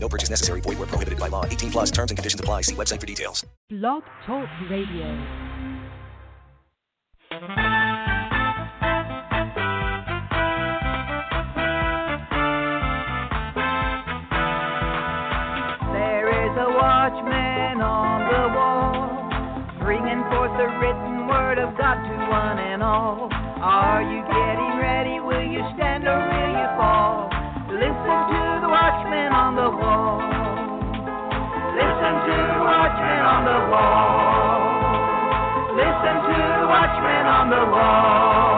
No purchase necessary. Void where prohibited by law. 18 plus terms and conditions apply. See website for details. Blog Talk Radio. There is a watchman on the wall, bringing forth the written word of God to one and all. Are you getting ready? Will you stand or will you fall? Listen to watchman on the wall. Listen to the watchman on the wall. Listen to the watchman on the wall.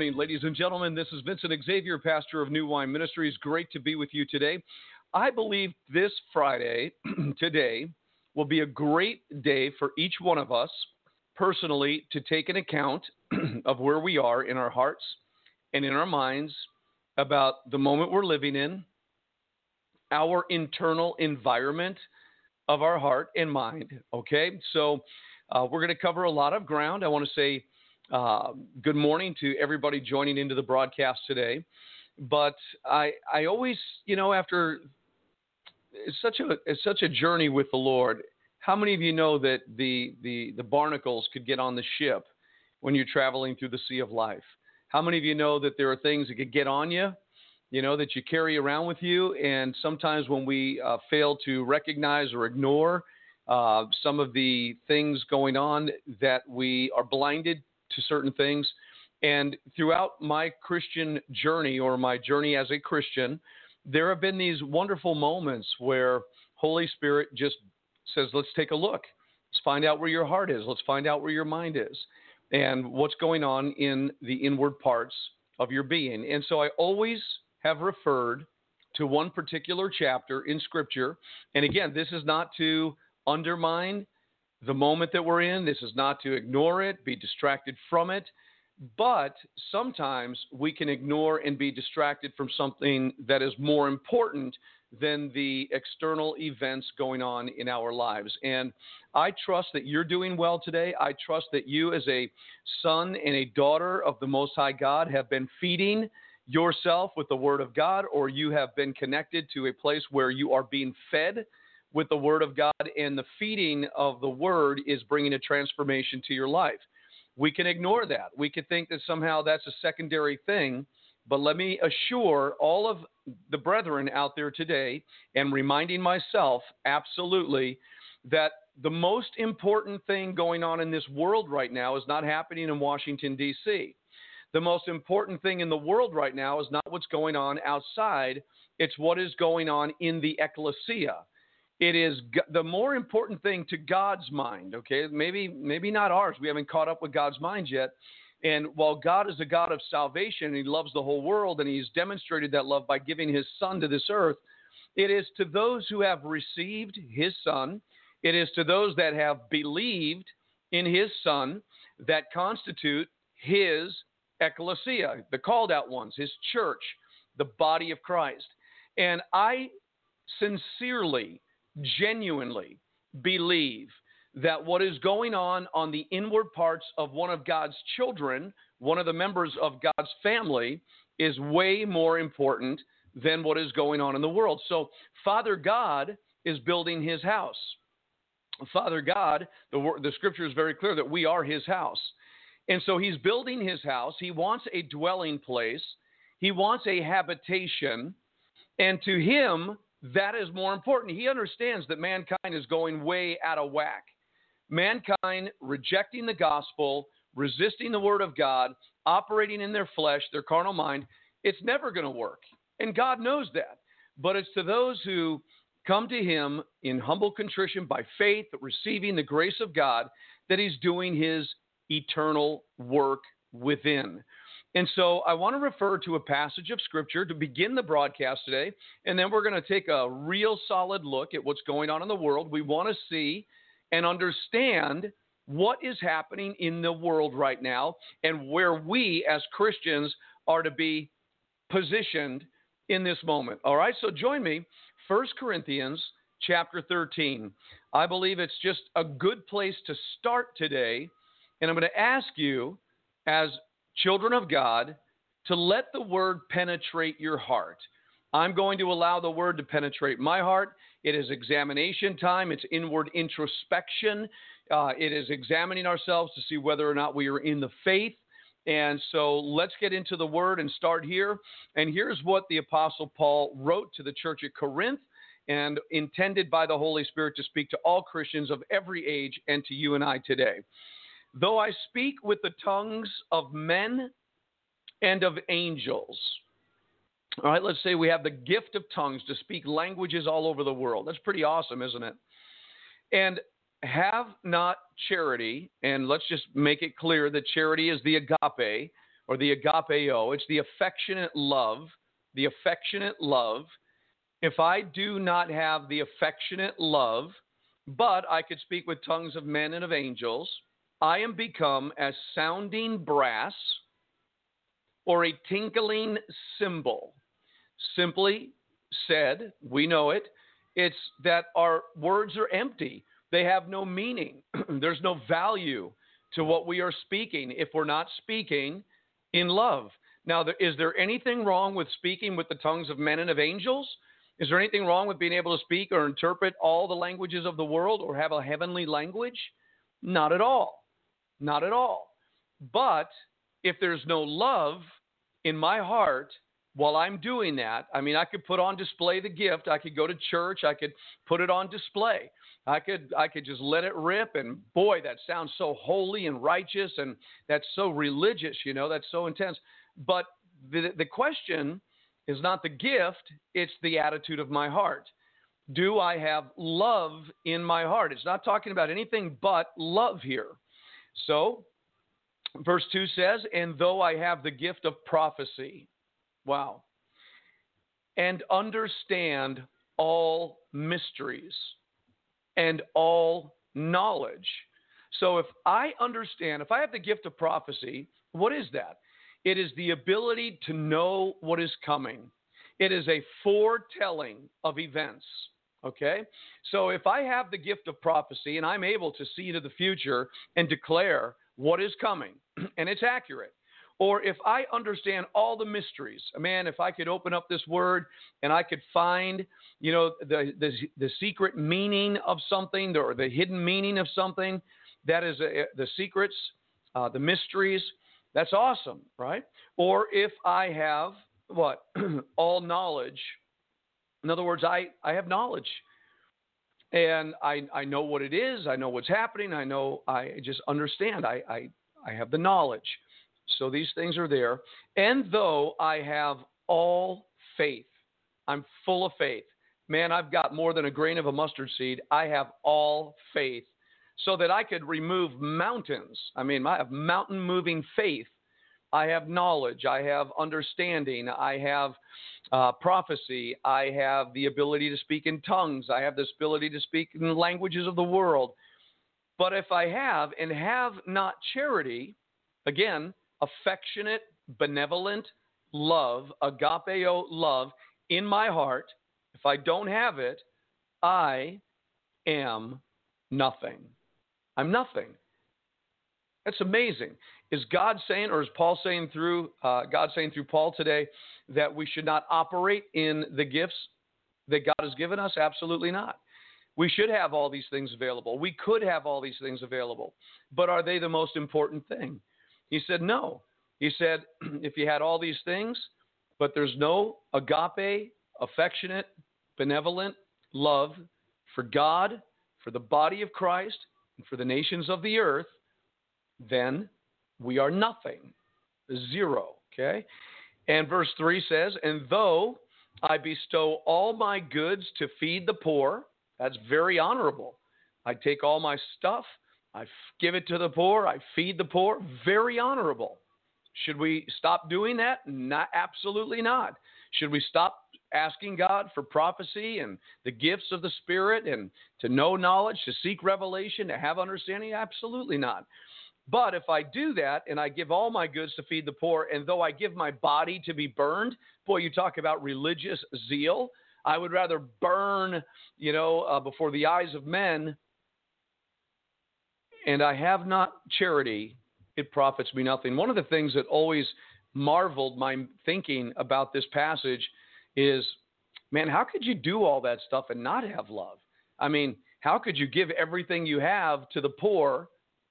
Morning, ladies and gentlemen. This is Vincent Xavier, pastor of New Wine Ministries. Great to be with you today. I believe this Friday, today, will be a great day for each one of us personally to take an account of where we are in our hearts and in our minds about the moment we're living in, our internal environment of our heart and mind. Okay, so uh, we're going to cover a lot of ground. I want to say uh, good morning to everybody joining into the broadcast today. But I, I always, you know, after such a such a journey with the Lord. How many of you know that the the the barnacles could get on the ship when you're traveling through the sea of life? How many of you know that there are things that could get on you, you know, that you carry around with you, and sometimes when we uh, fail to recognize or ignore uh, some of the things going on, that we are blinded to certain things. And throughout my Christian journey or my journey as a Christian, there have been these wonderful moments where Holy Spirit just says, let's take a look. Let's find out where your heart is. Let's find out where your mind is and what's going on in the inward parts of your being. And so I always have referred to one particular chapter in Scripture. And again, this is not to undermine the moment that we're in. This is not to ignore it, be distracted from it. But sometimes we can ignore and be distracted from something that is more important than the external events going on in our lives. And I trust that you're doing well today. I trust that you, as a son and a daughter of the Most High God, have been feeding yourself with the Word of God, or you have been connected to a place where you are being fed with the Word of God, and the feeding of the Word is bringing a transformation to your life. We can ignore that. We could think that somehow that's a secondary thing. But let me assure all of the brethren out there today and reminding myself absolutely that the most important thing going on in this world right now is not happening in Washington, D.C. The most important thing in the world right now is not what's going on outside, it's what is going on in the ecclesia It is the more important thing to God's mind, okay? Maybe maybe not ours. We haven't caught up with God's mind yet. And while God is a God of salvation and he loves the whole world and he's demonstrated that love by giving his son to this earth, it is to those who have received his son, it is to those that have believed in his son that constitute his ecclesia, the called out ones, his church, the body of Christ. And I sincerely, genuinely believe that what is going on on the inward parts of one of God's children, one of the members of God's family, is way more important than what is going on in the world. So, Father God is building his house. Father God, the, the scripture is very clear that we are his house. And so he's building his house. He wants a dwelling place, he wants a habitation. And to him, that is more important. He understands that mankind is going way out of whack. Mankind rejecting the gospel, resisting the word of God, operating in their flesh, their carnal mind, it's never going to work. And God knows that. But it's to those who come to Him in humble contrition by faith, receiving the grace of God, that He's doing His eternal work within. And so I want to refer to a passage of Scripture to begin the broadcast today, and then we're going to take a real solid look at what's going on in the world. We want to see and understand what is happening in the world right now and where we as Christians are to be positioned in this moment. All right, so join me, 1 Corinthians chapter 13. I believe it's just a good place to start today. And I'm going to ask you, as children of God, to let the word penetrate your heart. I'm going to allow the word to penetrate my heart. It is examination time, it's inward introspection. Uh, it is examining ourselves to see whether or not we are in the faith. And so let's get into the word and start here. And here's what the Apostle Paul wrote to the church at Corinth and intended by the Holy Spirit to speak to all Christians of every age and to you and I today. Though I speak with the tongues of men and of angels. All right, let's say we have the gift of tongues to speak languages all over the world. That's pretty awesome, isn't it? And have not charity, and let's just make it clear that charity is the agape or the agapeo. It's the affectionate love, the affectionate love. If I do not have the affectionate love, but I could speak with tongues of men and of angels, I am become as sounding brass or a tinkling cymbal. Simply said, we know it, it's that our words are empty. They have no meaning. There's no value to what we are speaking if we're not speaking in love. Now, is there anything wrong with speaking with the tongues of men and of angels? Is there anything wrong with being able to speak or interpret all the languages of the world or have a heavenly language? Not at all. Not at all. But if there's no love in my heart, while I'm doing that, I mean, I could put on display the gift. I could go to church. I could put it on display. I could I could just let it rip and boy that sounds so holy and righteous and that's so religious, you know, that's so intense. But the the question is not the gift, it's the attitude of my heart. Do I have love in my heart? It's not talking about anything but love here. So, verse 2 says, "And though I have the gift of prophecy." Wow. And understand all mysteries and all knowledge. So if I understand, if I have the gift of prophecy, what is that? It is the ability to know what is coming. It is a foretelling of events. Okay? So if I have the gift of prophecy and I'm able to see into the future and declare what is coming, and it's accurate, or if I understand all the mysteries, man, if I could open up this word and I could find, you know, the the, the secret meaning of something or the hidden meaning of something, that is a, the secrets, uh, the mysteries. That's awesome, right? Or if I have what all knowledge, in other words, I I have knowledge and I, I know what it is. I know what's happening. I know I just understand. I, I, I have the knowledge. So these things are there. And though I have all faith, I'm full of faith, man, I've got more than a grain of a mustard seed. I have all faith so that I could remove mountains. I mean, I have mountain moving faith. I have knowledge. I have understanding. I have uh, prophecy. I have the ability to speak in tongues. I have this ability to speak in languages of the world. But if I have and have not charity, again, affectionate, benevolent love, agapeo love in my heart, if I don't have it, I am nothing. I'm nothing. That's amazing. Is God saying, or is Paul saying through uh, God saying through Paul today that we should not operate in the gifts that God has given us? Absolutely not. We should have all these things available. We could have all these things available, but are they the most important thing? He said, no. He said, if you had all these things, but there's no agape, affectionate, benevolent love for God, for the body of Christ, and for the nations of the earth, then we are nothing. Zero. Okay? And verse 3 says, And though I bestow all my goods to feed the poor, that's very honorable. I take all my stuff, I give it to the poor, I feed the poor, very honorable. Should we stop doing that? Not absolutely not. Should we stop asking God for prophecy and the gifts of the Spirit and to know knowledge, to seek revelation, to have understanding? Absolutely not. But if I do that and I give all my goods to feed the poor, and though I give my body to be burned, boy, you talk about religious zeal. I would rather burn, you know, uh, before the eyes of men, and I have not charity, it profits me nothing. One of the things that always marveled my thinking about this passage is, man, how could you do all that stuff and not have love? I mean, how could you give everything you have to the poor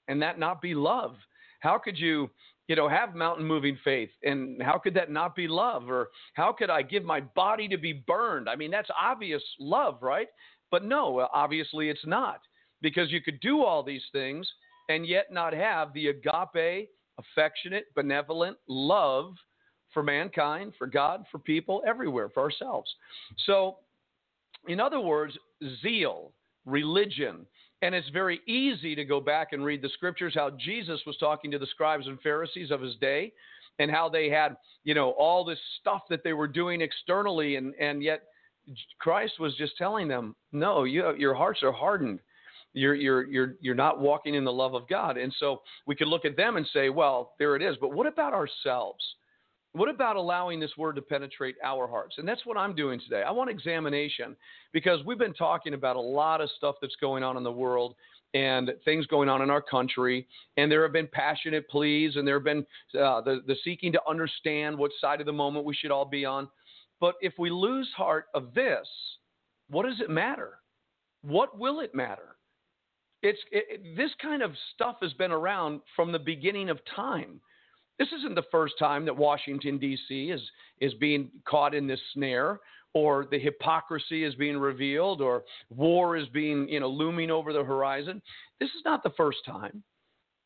and that not be love? How could you, you know, have mountain moving faith and how could that not be love? Or how could I give my body to be burned? I mean, that's obvious love, right? But no, uh, obviously it's not because you could do all these things and yet not have the agape, affectionate, benevolent love for mankind, for God, for people, everywhere, for ourselves. So, in other words, zeal, religion, and it's very easy to go back and read the scriptures how Jesus was talking to the scribes and Pharisees of his day and how they had, you know, all this stuff that they were doing externally and and yet Christ was just telling them, "No, you your hearts are hardened. You're you're you're you're not walking in the love of God." And so we could look at them and say, "Well, there it is." But what about ourselves? What about allowing this word to penetrate our hearts? And that's what I'm doing today. I want examination because we've been talking about a lot of stuff that's going on in the world and things going on in our country. And there have been passionate pleas and there have been uh, the, the seeking to understand what side of the moment we should all be on. But if we lose heart of this, what does it matter? What will it matter? It's it, this kind of stuff has been around from the beginning of time. This isn't the first time that Washington, D.C. is, is being caught in this snare, or the hypocrisy is being revealed, or war is being, you know, looming over the horizon. This is not the first time.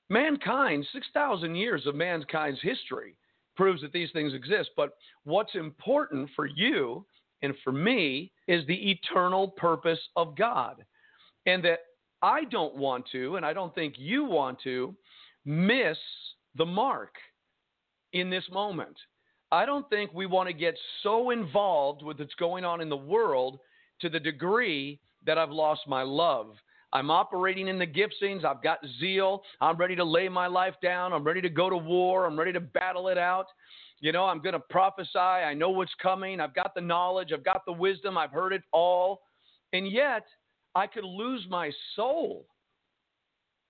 Mankind, 6,000 years of mankind's history proves that these things exist. But what's important for you and for me is the eternal purpose of God. And that I don't want to, and I don't think you want to, miss the mark in this moment. I don't think we want to get so involved with what's going on in the world to the degree that I've lost my love. I'm operating in the giftings. I've got zeal. I'm ready to lay my life down. I'm ready to go to war. I'm ready to battle it out. You know, I'm going to prophesy. I know what's coming. I've got the knowledge. I've got the wisdom. I've heard it all. And yet, I could lose my soul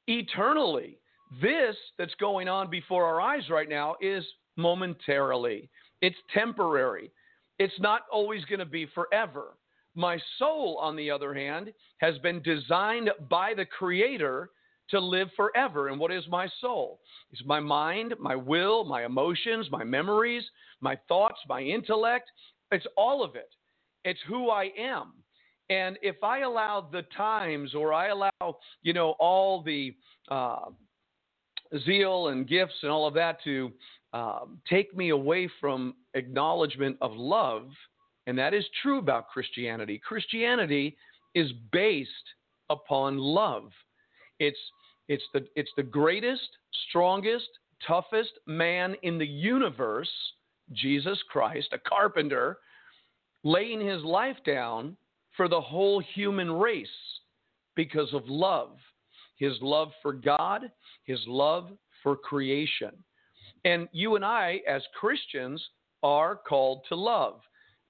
eternally this that's going on before our eyes right now is momentarily, it's temporary. It's not always going to be forever. My soul, on the other hand, has been designed by the Creator to live forever. And what is my soul? It's my mind, my will, my emotions, my memories, my thoughts, my intellect. It's all of it. It's who I am. And if I allow the times or I allow, you know, all the uh, zeal and gifts and all of that to um, take me away from acknowledgement of love, And that is true about Christianity. Christianity is based upon love. It's, it's, the, it's the greatest, strongest, toughest man in the universe, Jesus Christ, a carpenter, laying his life down for the whole human race because of love his love for God, his love for creation. And you and I, as Christians, are called to love.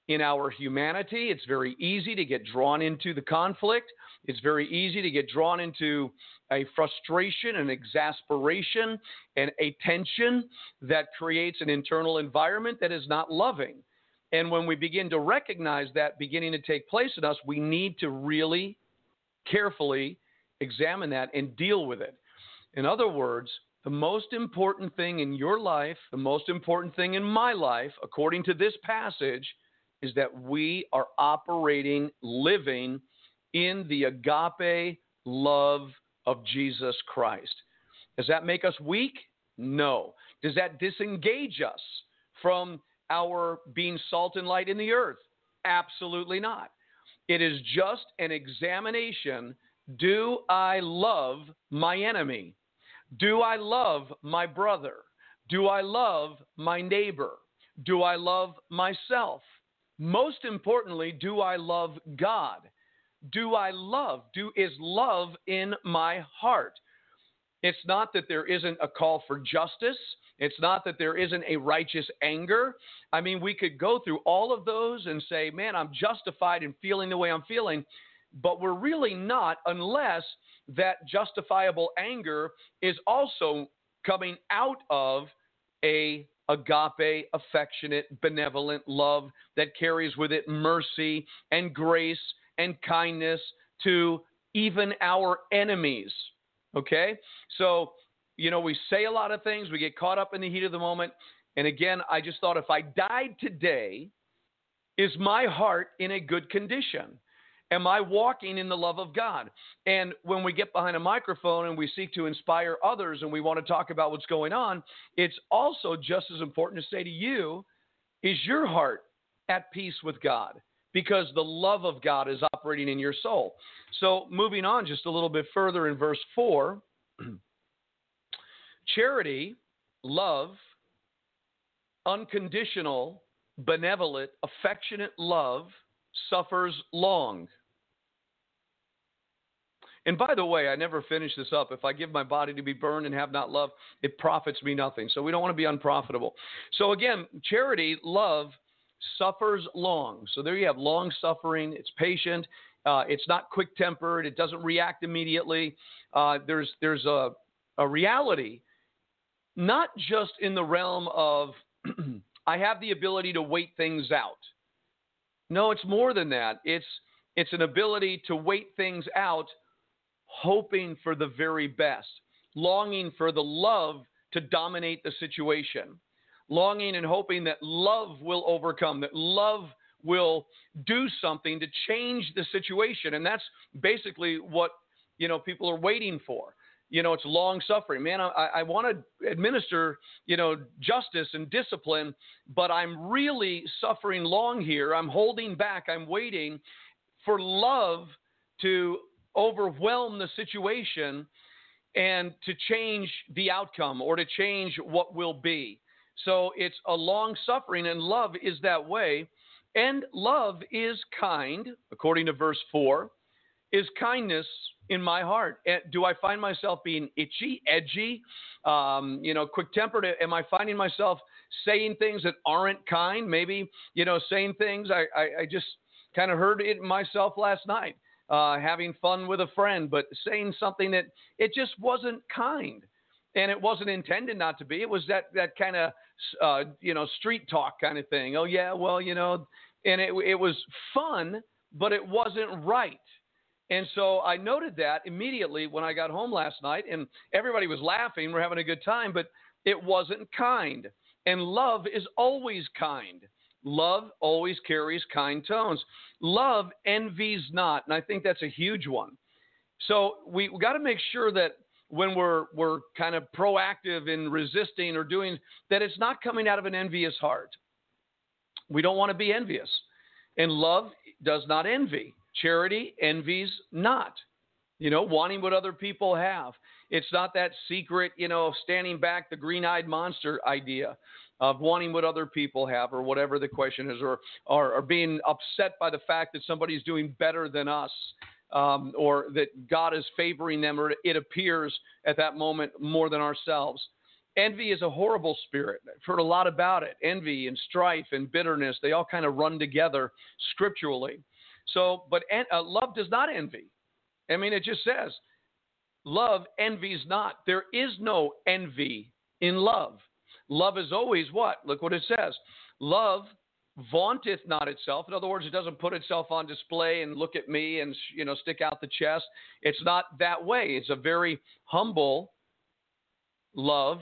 In our humanity, it's very easy to get drawn into the conflict. It's very easy to get drawn into a frustration, an exasperation, and a tension that creates an internal environment that is not loving. And when we begin to recognize that beginning to take place in us, we need to really carefully examine that and deal with it. In other words, the most important thing in your life, the most important thing in my life, according to this passage, is that we are operating, living in the agape love of Jesus Christ. Does that make us weak? No. Does that disengage us from our being salt and light in the earth? Absolutely not. It is just an examination do I love my enemy? Do I love my brother? Do I love my neighbor? Do I love myself? Most importantly, do I love God? Do I love? Do is love in my heart? It's not that there isn't a call for justice. It's not that there isn't a righteous anger. I mean, we could go through all of those and say, man, I'm justified in feeling the way I'm feeling but we're really not unless that justifiable anger is also coming out of a agape, affectionate, benevolent love that carries with it mercy and grace and kindness to even our enemies. Okay? So, you know, we say a lot of things, we get caught up in the heat of the moment. And again, I just thought if I died today, is my heart in a good condition? Am I walking in the love of God? And when we get behind a microphone and we seek to inspire others and we want to talk about what's going on, it's also just as important to say to you, is your heart at peace with God? Because the love of God is operating in your soul. So, moving on just a little bit further in verse 4 charity, love, unconditional, benevolent, affectionate love suffers long. And by the way, I never finish this up. If I give my body to be burned and have not love, it profits me nothing. So we don't want to be unprofitable. So again, charity, love, suffers long. So there you have long suffering. It's patient. Uh, it's not quick tempered. It doesn't react immediately. Uh, there's there's a a reality, not just in the realm of I have the ability to wait things out. No, it's more than that. It's it's an ability to wait things out hoping for the very best, longing for the love to dominate the situation, longing and hoping that love will overcome, that love will do something to change the situation. And that's basically what, you know, people are waiting for. You know, it's long suffering. Man, I, I want to administer, you know, justice and discipline, but I'm really suffering long here. I'm holding back. I'm waiting for love to overwhelm the situation and to change the outcome or to change what will be. So it's a long suffering, and love is that way. And love is kind, according to verse 4, is kindness in my heart. Do I find myself being itchy, edgy, um, you know, quick tempered? Am I finding myself saying things that aren't kind? Maybe, you know, saying things I, I, I just kind of heard it myself last night uh, having fun with a friend, but saying something that it just wasn't kind, and it wasn't intended not to be. It was that that kind of uh, you know street talk kind of thing. Oh yeah, well you know, and it it was fun, but it wasn't right. And so I noted that immediately when I got home last night, and everybody was laughing. We're having a good time, but it wasn't kind. And love is always kind. Love always carries kind tones. Love envies not, and I think that's a huge one. So we, we got to make sure that when we're we're kind of proactive in resisting or doing that, it's not coming out of an envious heart. We don't want to be envious. And love does not envy. Charity envies not. You know, wanting what other people have. It's not that secret, you know, standing back, the green eyed monster idea of wanting what other people have or whatever the question is, or, or, or being upset by the fact that somebody's doing better than us. Um, or that God is favoring them, or it appears at that moment more than ourselves. Envy is a horrible spirit. I've heard a lot about it. Envy and strife and bitterness, they all kind of run together scripturally. So, but uh, love does not envy. I mean, it just says, love envies not. There is no envy in love. Love is always what? Look what it says. Love vaunteth not itself. In other words, it doesn't put itself on display and look at me and you know stick out the chest. It's not that way. It's a very humble love.